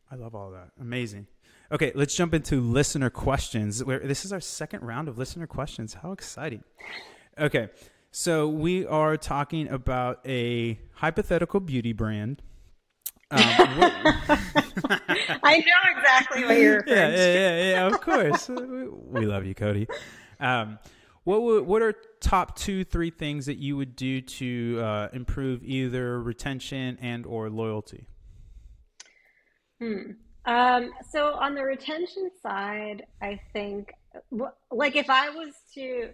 [SPEAKER 1] I love all that. Amazing. Okay, let's jump into listener questions. This is our second round of listener questions. How exciting! Okay. So we are talking about a hypothetical beauty brand. Um,
[SPEAKER 2] I know exactly what you're
[SPEAKER 1] yeah, yeah, yeah, yeah, of course. we love you, Cody. Um, what would, what are top two, three things that you would do to uh, improve either retention and or loyalty?
[SPEAKER 2] Hmm. Um, so on the retention side, I think, like if I was to,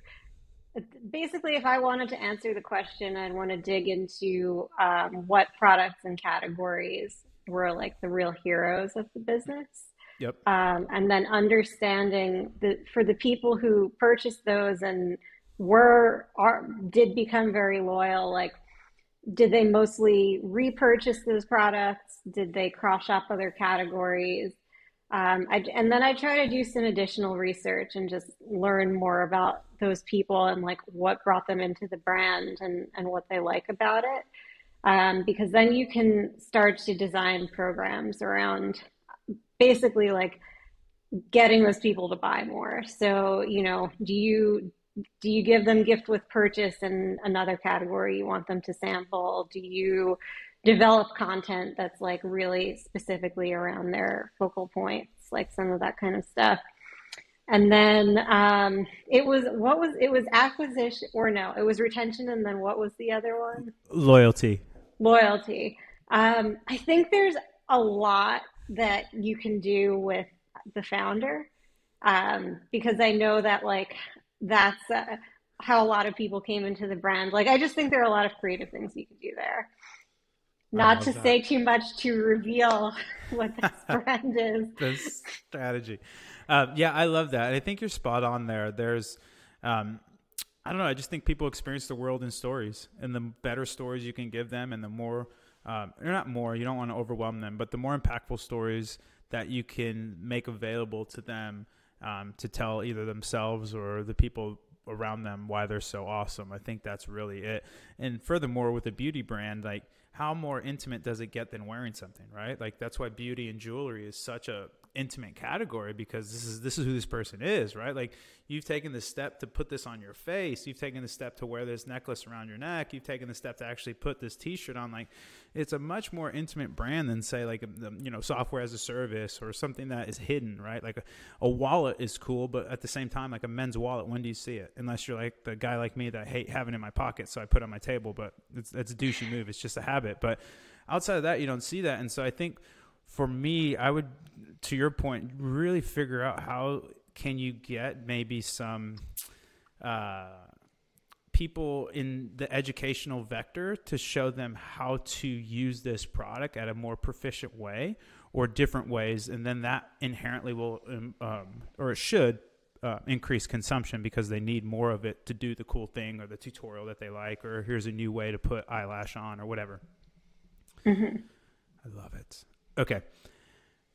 [SPEAKER 2] basically, if I wanted to answer the question, I'd want to dig into um, what products and categories were like the real heroes of the business.
[SPEAKER 1] Yep.
[SPEAKER 2] Um, and then understanding the for the people who purchased those and were are did become very loyal, like did they mostly repurchase those products? Did they cross shop other categories? Um, I, and then I try to do some additional research and just learn more about those people and like what brought them into the brand and, and what they like about it. Um, because then you can start to design programs around basically like getting those people to buy more. So, you know, do you do you give them gift with purchase in another category you want them to sample? Do you develop content that's like really specifically around their focal points, like some of that kind of stuff? And then um, it was what was it was acquisition or no, it was retention, and then what was the other one?
[SPEAKER 1] Loyalty.
[SPEAKER 2] Loyalty. Um, I think there's a lot that you can do with the founder um, because I know that like that's uh, how a lot of people came into the brand. Like I just think there are a lot of creative things you can do there. Not to that. say too much to reveal what this brand is.
[SPEAKER 1] The strategy. Uh, yeah, I love that. I think you're spot on there. There's, um, I don't know. I just think people experience the world in stories, and the better stories you can give them, and the more, um, or not more, you don't want to overwhelm them, but the more impactful stories that you can make available to them um, to tell either themselves or the people around them why they're so awesome. I think that's really it. And furthermore, with a beauty brand, like how more intimate does it get than wearing something, right? Like that's why beauty and jewelry is such a intimate category because this is this is who this person is, right? Like you've taken the step to put this on your face, you've taken the step to wear this necklace around your neck, you've taken the step to actually put this T-shirt on. Like it's a much more intimate brand than say like you know software as a service or something that is hidden, right? Like a, a wallet is cool, but at the same time, like a men's wallet, when do you see it? Unless you're like the guy like me that I hate having in my pocket, so I put on my table. But it's it's a douchey move. It's just a habit. But outside of that, you don't see that, and so I think for me, I would, to your point, really figure out how can you get maybe some uh, people in the educational vector to show them how to use this product at a more proficient way or different ways, and then that inherently will, um, um, or it should, uh, increase consumption because they need more of it to do the cool thing or the tutorial that they like, or here's a new way to put eyelash on or whatever.
[SPEAKER 2] Mm-hmm.
[SPEAKER 1] I love it. Okay.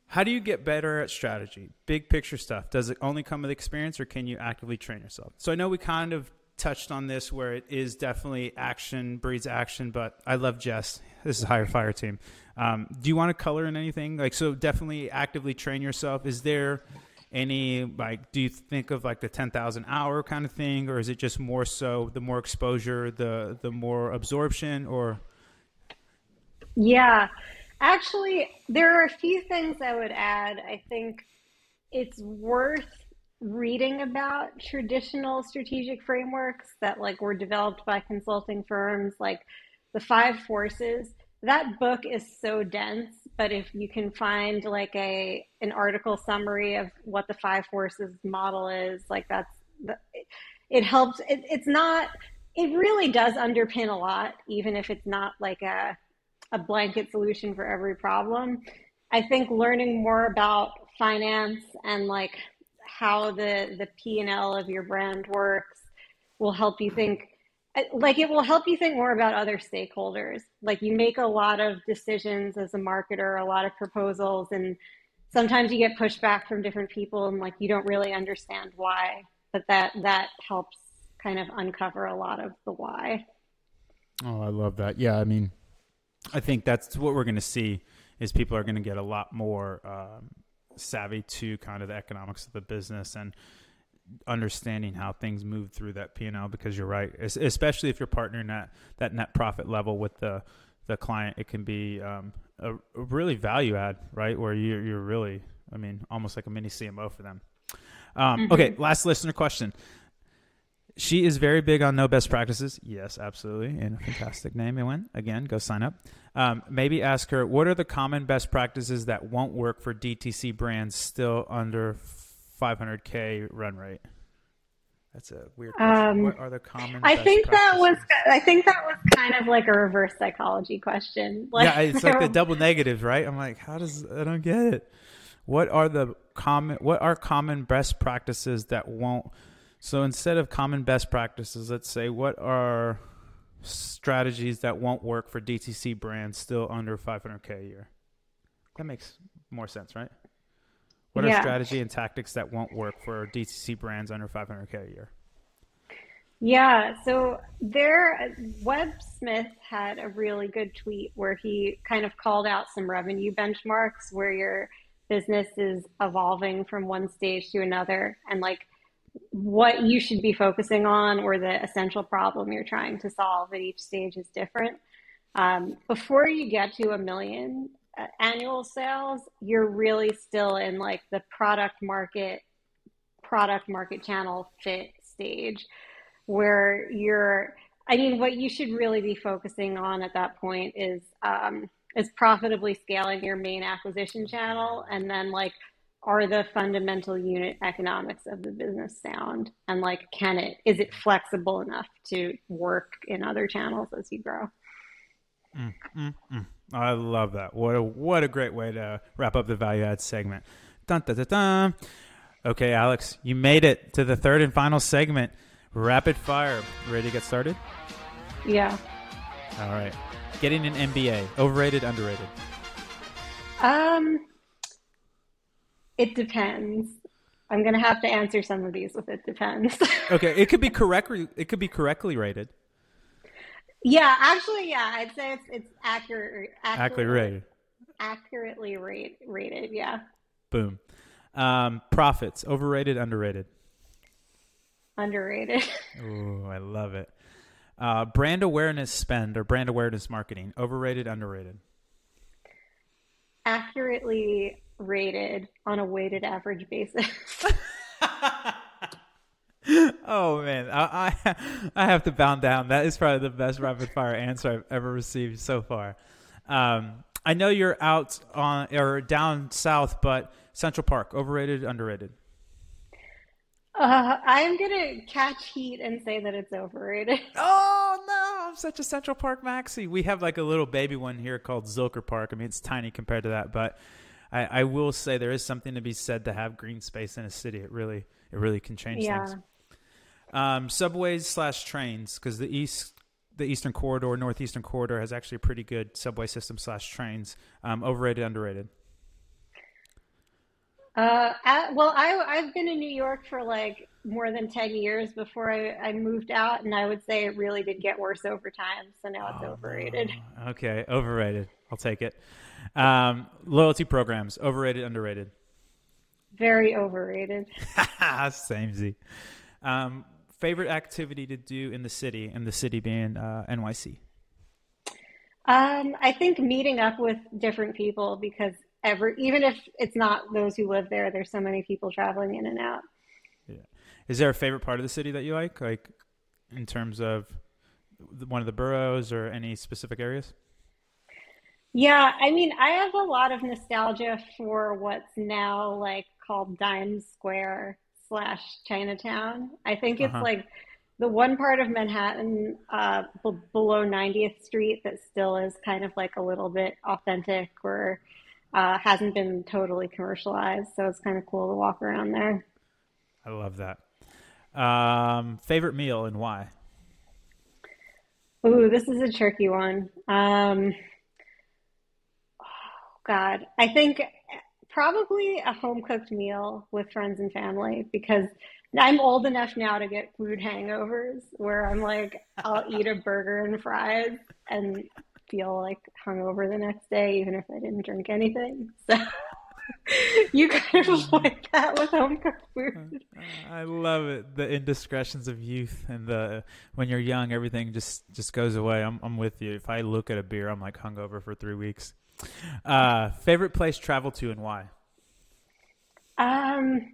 [SPEAKER 1] How do you get better at strategy? Big picture stuff. Does it only come with experience or can you actively train yourself? So I know we kind of touched on this where it is definitely action breeds action, but I love Jess. This is higher fire team. Um, do you want to color in anything? Like, so definitely actively train yourself. Is there any, like, do you think of like the 10,000 hour kind of thing, or is it just more so the more exposure, the, the more absorption or?
[SPEAKER 2] Yeah. Actually, there are a few things I would add. I think it's worth reading about traditional strategic frameworks that like were developed by consulting firms like the five forces that book is so dense but if you can find like a an article summary of what the five forces model is like that's it helps it, it's not it really does underpin a lot even if it's not like a a blanket solution for every problem. I think learning more about finance and like how the the P and L of your brand works will help you think uh, like it will help you think more about other stakeholders. Like you make a lot of decisions as a marketer, a lot of proposals and sometimes you get pushback from different people and like you don't really understand why, but that that helps kind of uncover a lot of the why.
[SPEAKER 1] Oh, I love that. Yeah, I mean, I think that's what we're going to see is people are going to get a lot more um, savvy to kind of the economics of the business and understanding how things move through that P&L because you're right especially if you're partnering at that net profit level with the the client it can be um, a, a, really value add right? Where you're, you're really I mean almost like a mini CMO for them. Um, mm-hmm. okay last listener question she is very big on no best practices. Yes, absolutely. And a fantastic name, went Again, go sign up. Um, maybe ask her what are the common best practices that won't work for DTC brands still under 500K run rate? That's a weird question. Um, what are the common?
[SPEAKER 2] I think practices? that was. I think that was kind of like a reverse psychology question.
[SPEAKER 1] Like, yeah, it's like the double negative, right? I'm like, how does I don't get it. what are the common what are common best practices that won't so instead of common best practices let's say what are strategies that won't work for DTC brands still under 500k a year? That makes more sense right? What yeah. are strategy and tactics that won't work for DTC brands under 500k a year?
[SPEAKER 2] Yeah, so there, Web Smith had a really good tweet where he kind of called out some revenue benchmarks where your business is evolving from one stage to another and like what you should be focusing on or the essential problem you're trying to solve at each stage is different. Um, before you get to a million uh, annual sales, you're really still in like the product market, product market channel fit stage where you're i mean what you should really be focusing on at that point is um, is profitably scaling your main acquisition channel and then like are the fundamental unit economics of the business sound and like can it is it flexible enough to work in other channels as you grow
[SPEAKER 1] mm, mm, mm. i love that what a what a great way to wrap up the value add segment dun, dun, dun, dun. okay alex you made it to the third and final segment Rapid fire. Ready to get started?
[SPEAKER 2] Yeah.
[SPEAKER 1] All right. Getting an MBA. Overrated, underrated?
[SPEAKER 2] Um, it depends. I'm gonna have to answer some of these with it depends.
[SPEAKER 1] okay, it could be correctly. It could be correctly rated.
[SPEAKER 2] Yeah, actually, yeah, I'd say it's it's accurate.
[SPEAKER 1] Accurately rated.
[SPEAKER 2] Accurately rate, rated. Yeah.
[SPEAKER 1] Boom. Um, profits. Overrated, underrated.
[SPEAKER 2] Underrated.
[SPEAKER 1] Ooh, I love it. Uh, brand awareness spend or brand awareness marketing, overrated, underrated?
[SPEAKER 2] Accurately rated on a weighted average basis.
[SPEAKER 1] oh man, I, I, I have to bound down. That is probably the best rapid fire answer I've ever received so far. Um, I know you're out on or down south, but Central Park, overrated, underrated?
[SPEAKER 2] Uh, I'm gonna catch heat and say that it's overrated.
[SPEAKER 1] Oh no, I'm such a Central Park maxi. We have like a little baby one here called Zilker Park. I mean, it's tiny compared to that, but I, I will say there is something to be said to have green space in a city. It really, it really can change yeah. things. Um, subways slash trains, because the east, the eastern corridor, northeastern corridor has actually a pretty good subway system slash trains. Um, overrated, underrated.
[SPEAKER 2] Uh, at, well, I, I've been in New York for like more than 10 years before I, I moved out, and I would say it really did get worse over time. So now it's oh, overrated.
[SPEAKER 1] Okay, overrated. I'll take it. Um, loyalty programs, overrated, underrated?
[SPEAKER 2] Very overrated.
[SPEAKER 1] Same Z. Um, favorite activity to do in the city, and the city being uh, NYC?
[SPEAKER 2] Um, I think meeting up with different people because ever even if it's not those who live there there's so many people traveling in and out
[SPEAKER 1] yeah is there a favorite part of the city that you like like in terms of one of the boroughs or any specific areas
[SPEAKER 2] yeah i mean i have a lot of nostalgia for what's now like called Dime Square slash chinatown i think it's uh-huh. like the one part of Manhattan uh, b- below 90th Street that still is kind of like a little bit authentic or uh, hasn't been totally commercialized, so it's kind of cool to walk around there.
[SPEAKER 1] I love that. Um, favorite meal and why?
[SPEAKER 2] Ooh, this is a tricky one. Um, God, I think probably a home cooked meal with friends and family because I'm old enough now to get food hangovers where I'm like, I'll eat a burger and fries and feel like hungover the next day, even if I didn't drink anything. So you kind of mm-hmm. avoid that with home cooked food.
[SPEAKER 1] Uh, uh, I love it. The indiscretions of youth and the when you're young, everything just just goes away. I'm I'm with you. If I look at a beer, I'm like hungover for three weeks. Uh, favorite place travel to and why?
[SPEAKER 2] Um,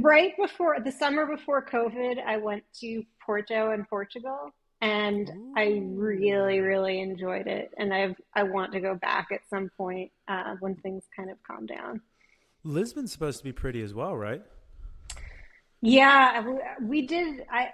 [SPEAKER 2] right before the summer before COVID, I went to Porto in Portugal and I really, really enjoyed it. And I I want to go back at some point uh, when things kind of calm down.
[SPEAKER 1] Lisbon's supposed to be pretty as well, right?
[SPEAKER 2] Yeah, we did. I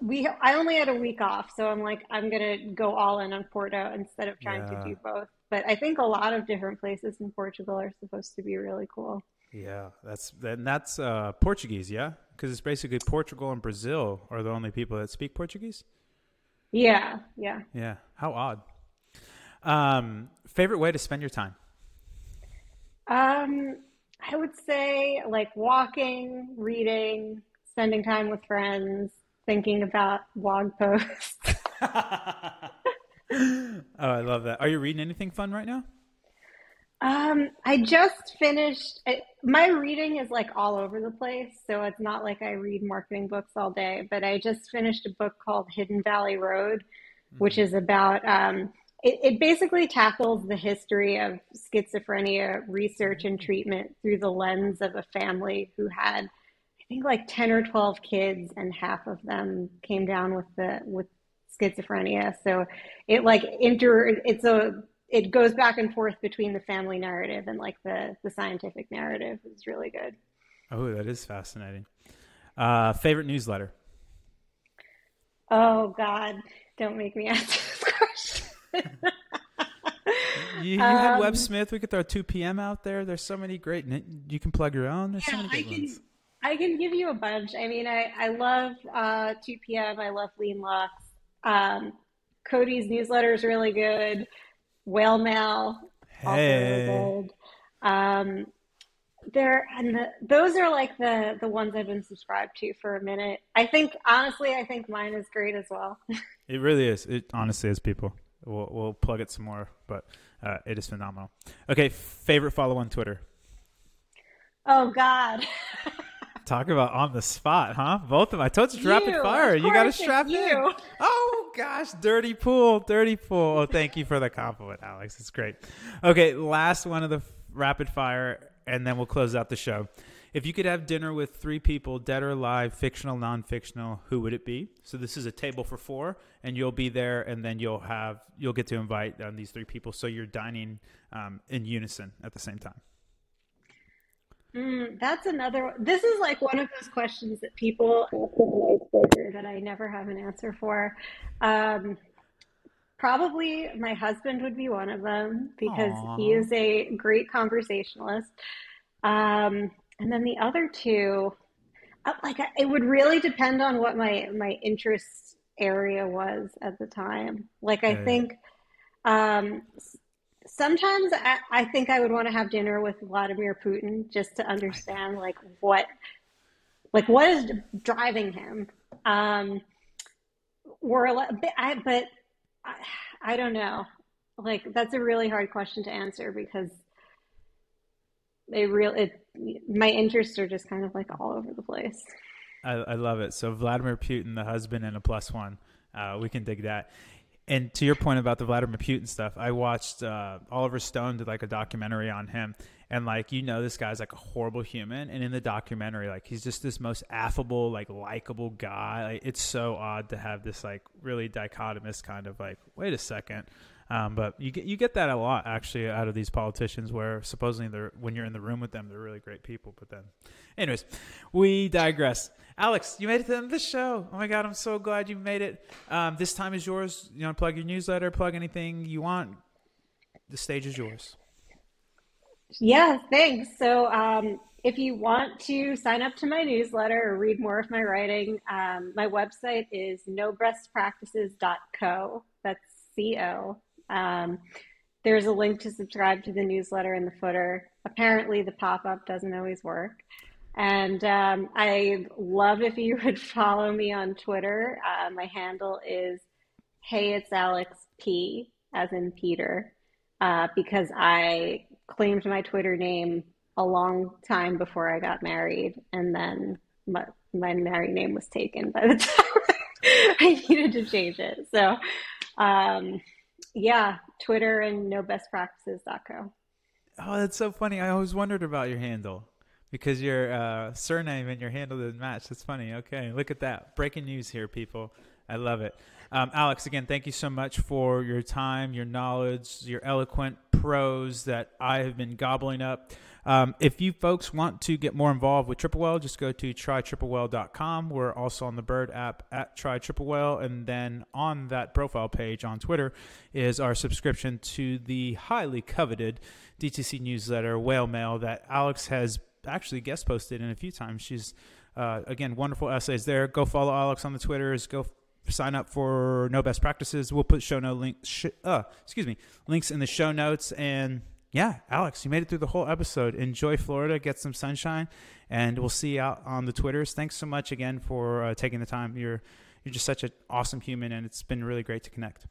[SPEAKER 2] we I only had a week off, so I'm like I'm gonna go all in on Porto instead of trying yeah. to do both. But I think a lot of different places in Portugal are supposed to be really cool.
[SPEAKER 1] Yeah, that's and that's uh, Portuguese, yeah, because it's basically Portugal and Brazil are the only people that speak Portuguese.
[SPEAKER 2] Yeah, yeah,
[SPEAKER 1] yeah. How odd. Um, favorite way to spend your time?
[SPEAKER 2] Um, I would say like walking, reading, spending time with friends, thinking about blog posts.
[SPEAKER 1] oh, I love that. Are you reading anything fun right now?
[SPEAKER 2] Um, I just finished. I, my reading is like all over the place, so it's not like I read marketing books all day. But I just finished a book called Hidden Valley Road, mm-hmm. which is about. Um, it, it basically tackles the history of schizophrenia research and treatment through the lens of a family who had I think like 10 or 12 kids and half of them came down with the with schizophrenia. So it like inter it's a it goes back and forth between the family narrative and like the the scientific narrative is really good.
[SPEAKER 1] Oh, that is fascinating. Uh favorite newsletter?
[SPEAKER 2] Oh God, don't make me answer this question.
[SPEAKER 1] you, you um, had Web Smith. We could throw 2 p.m. out there. There's so many great. You can plug your own. There's yeah, so many great I can, ones.
[SPEAKER 2] I can give you a bunch. I mean, I, I love uh, 2 p.m. I love Lean Luxe. Um, Cody's newsletter is really good. Whale Mail, hey. also really good. Um, there and the, those are like the the ones I've been subscribed to for a minute. I think honestly, I think mine is great as well.
[SPEAKER 1] it really is. It honestly is. People, we'll we'll plug it some more, but uh, it is phenomenal. Okay, favorite follow on Twitter.
[SPEAKER 2] Oh God.
[SPEAKER 1] Talk about on the spot, huh? Both of them. I told you, you rapid fire. You got to strap you. in. Oh gosh, dirty pool, dirty pool. Oh, thank you for the compliment, Alex. It's great. Okay, last one of the rapid fire, and then we'll close out the show. If you could have dinner with three people, dead or alive, fictional, non-fictional, who would it be? So this is a table for four, and you'll be there, and then you'll have you'll get to invite um, these three people. So you're dining um, in unison at the same time.
[SPEAKER 2] Mm, that's another. This is like one of those questions that people that I never have an answer for. Um, probably my husband would be one of them because Aww. he is a great conversationalist. Um, and then the other two, uh, like it would really depend on what my my interest area was at the time. Like I yeah. think um, sometimes I, I, think I would want to have dinner with Vladimir Putin just to understand like what like what is driving him. Um, or I, but I, I don't know. Like that's a really hard question to answer because they really my interests are just kind of like all over the place.
[SPEAKER 1] I, I love it. So Vladimir Putin, the husband, and a plus one. Uh, we can dig that and to your point about the Vladimir Putin stuff, I watched uh, Oliver Stone did like a documentary on him, and like you know, this guy's like a horrible human, and in the documentary, like he's just this most affable, like likable guy. Like it's so odd to have this like really dichotomous kind of like, wait a second, um, but you get you get that a lot actually out of these politicians, where supposedly they're when you're in the room with them, they're really great people. But then, anyways, we digress. Alex, you made it to the end of the show. Oh my god, I'm so glad you made it. Um, this time is yours. You to plug your newsletter, plug anything you want. The stage is yours.
[SPEAKER 2] Yeah, thanks. So, um, if you want to sign up to my newsletter or read more of my writing, um, my website is nobestpractices.co. That's C O. Um, there's a link to subscribe to the newsletter in the footer. Apparently, the pop up doesn't always work. And um, I love if you would follow me on Twitter. Uh, my handle is Hey, it's Alex P, as in Peter, uh, because I claimed my Twitter name a long time before I got married. And then my, my married name was taken by the time I needed to change it. So, um, yeah, Twitter and nobestpractices.co.
[SPEAKER 1] Oh, that's so funny. I always wondered about your handle because your uh, surname and your handle didn't match. That's funny. Okay, look at that. Breaking news here, people. I love it. Um, Alex, again, thank you so much for your time, your knowledge, your eloquent prose that I have been gobbling up. Um, if you folks want to get more involved with Triple Whale, just go to trytriplewhale.com. We're also on the Bird app at Try Triple Whale. And then on that profile page on Twitter is our subscription to the highly coveted DTC newsletter, Whale Mail, that Alex has actually guest posted in a few times. She's, uh, again, wonderful essays there. Go follow Alex on the Twitters. Go sign up for No Best Practices. We'll put show note links. Sh- uh, excuse me, links in the show notes. And yeah, Alex, you made it through the whole episode. Enjoy Florida, get some sunshine, and we'll see you out on the Twitters. Thanks so much again for uh, taking the time. You're you're just such an awesome human, and it's been really great to connect.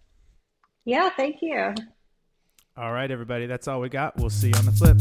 [SPEAKER 2] Yeah, thank you.
[SPEAKER 1] All right, everybody, that's all we got. We'll see you on the flip.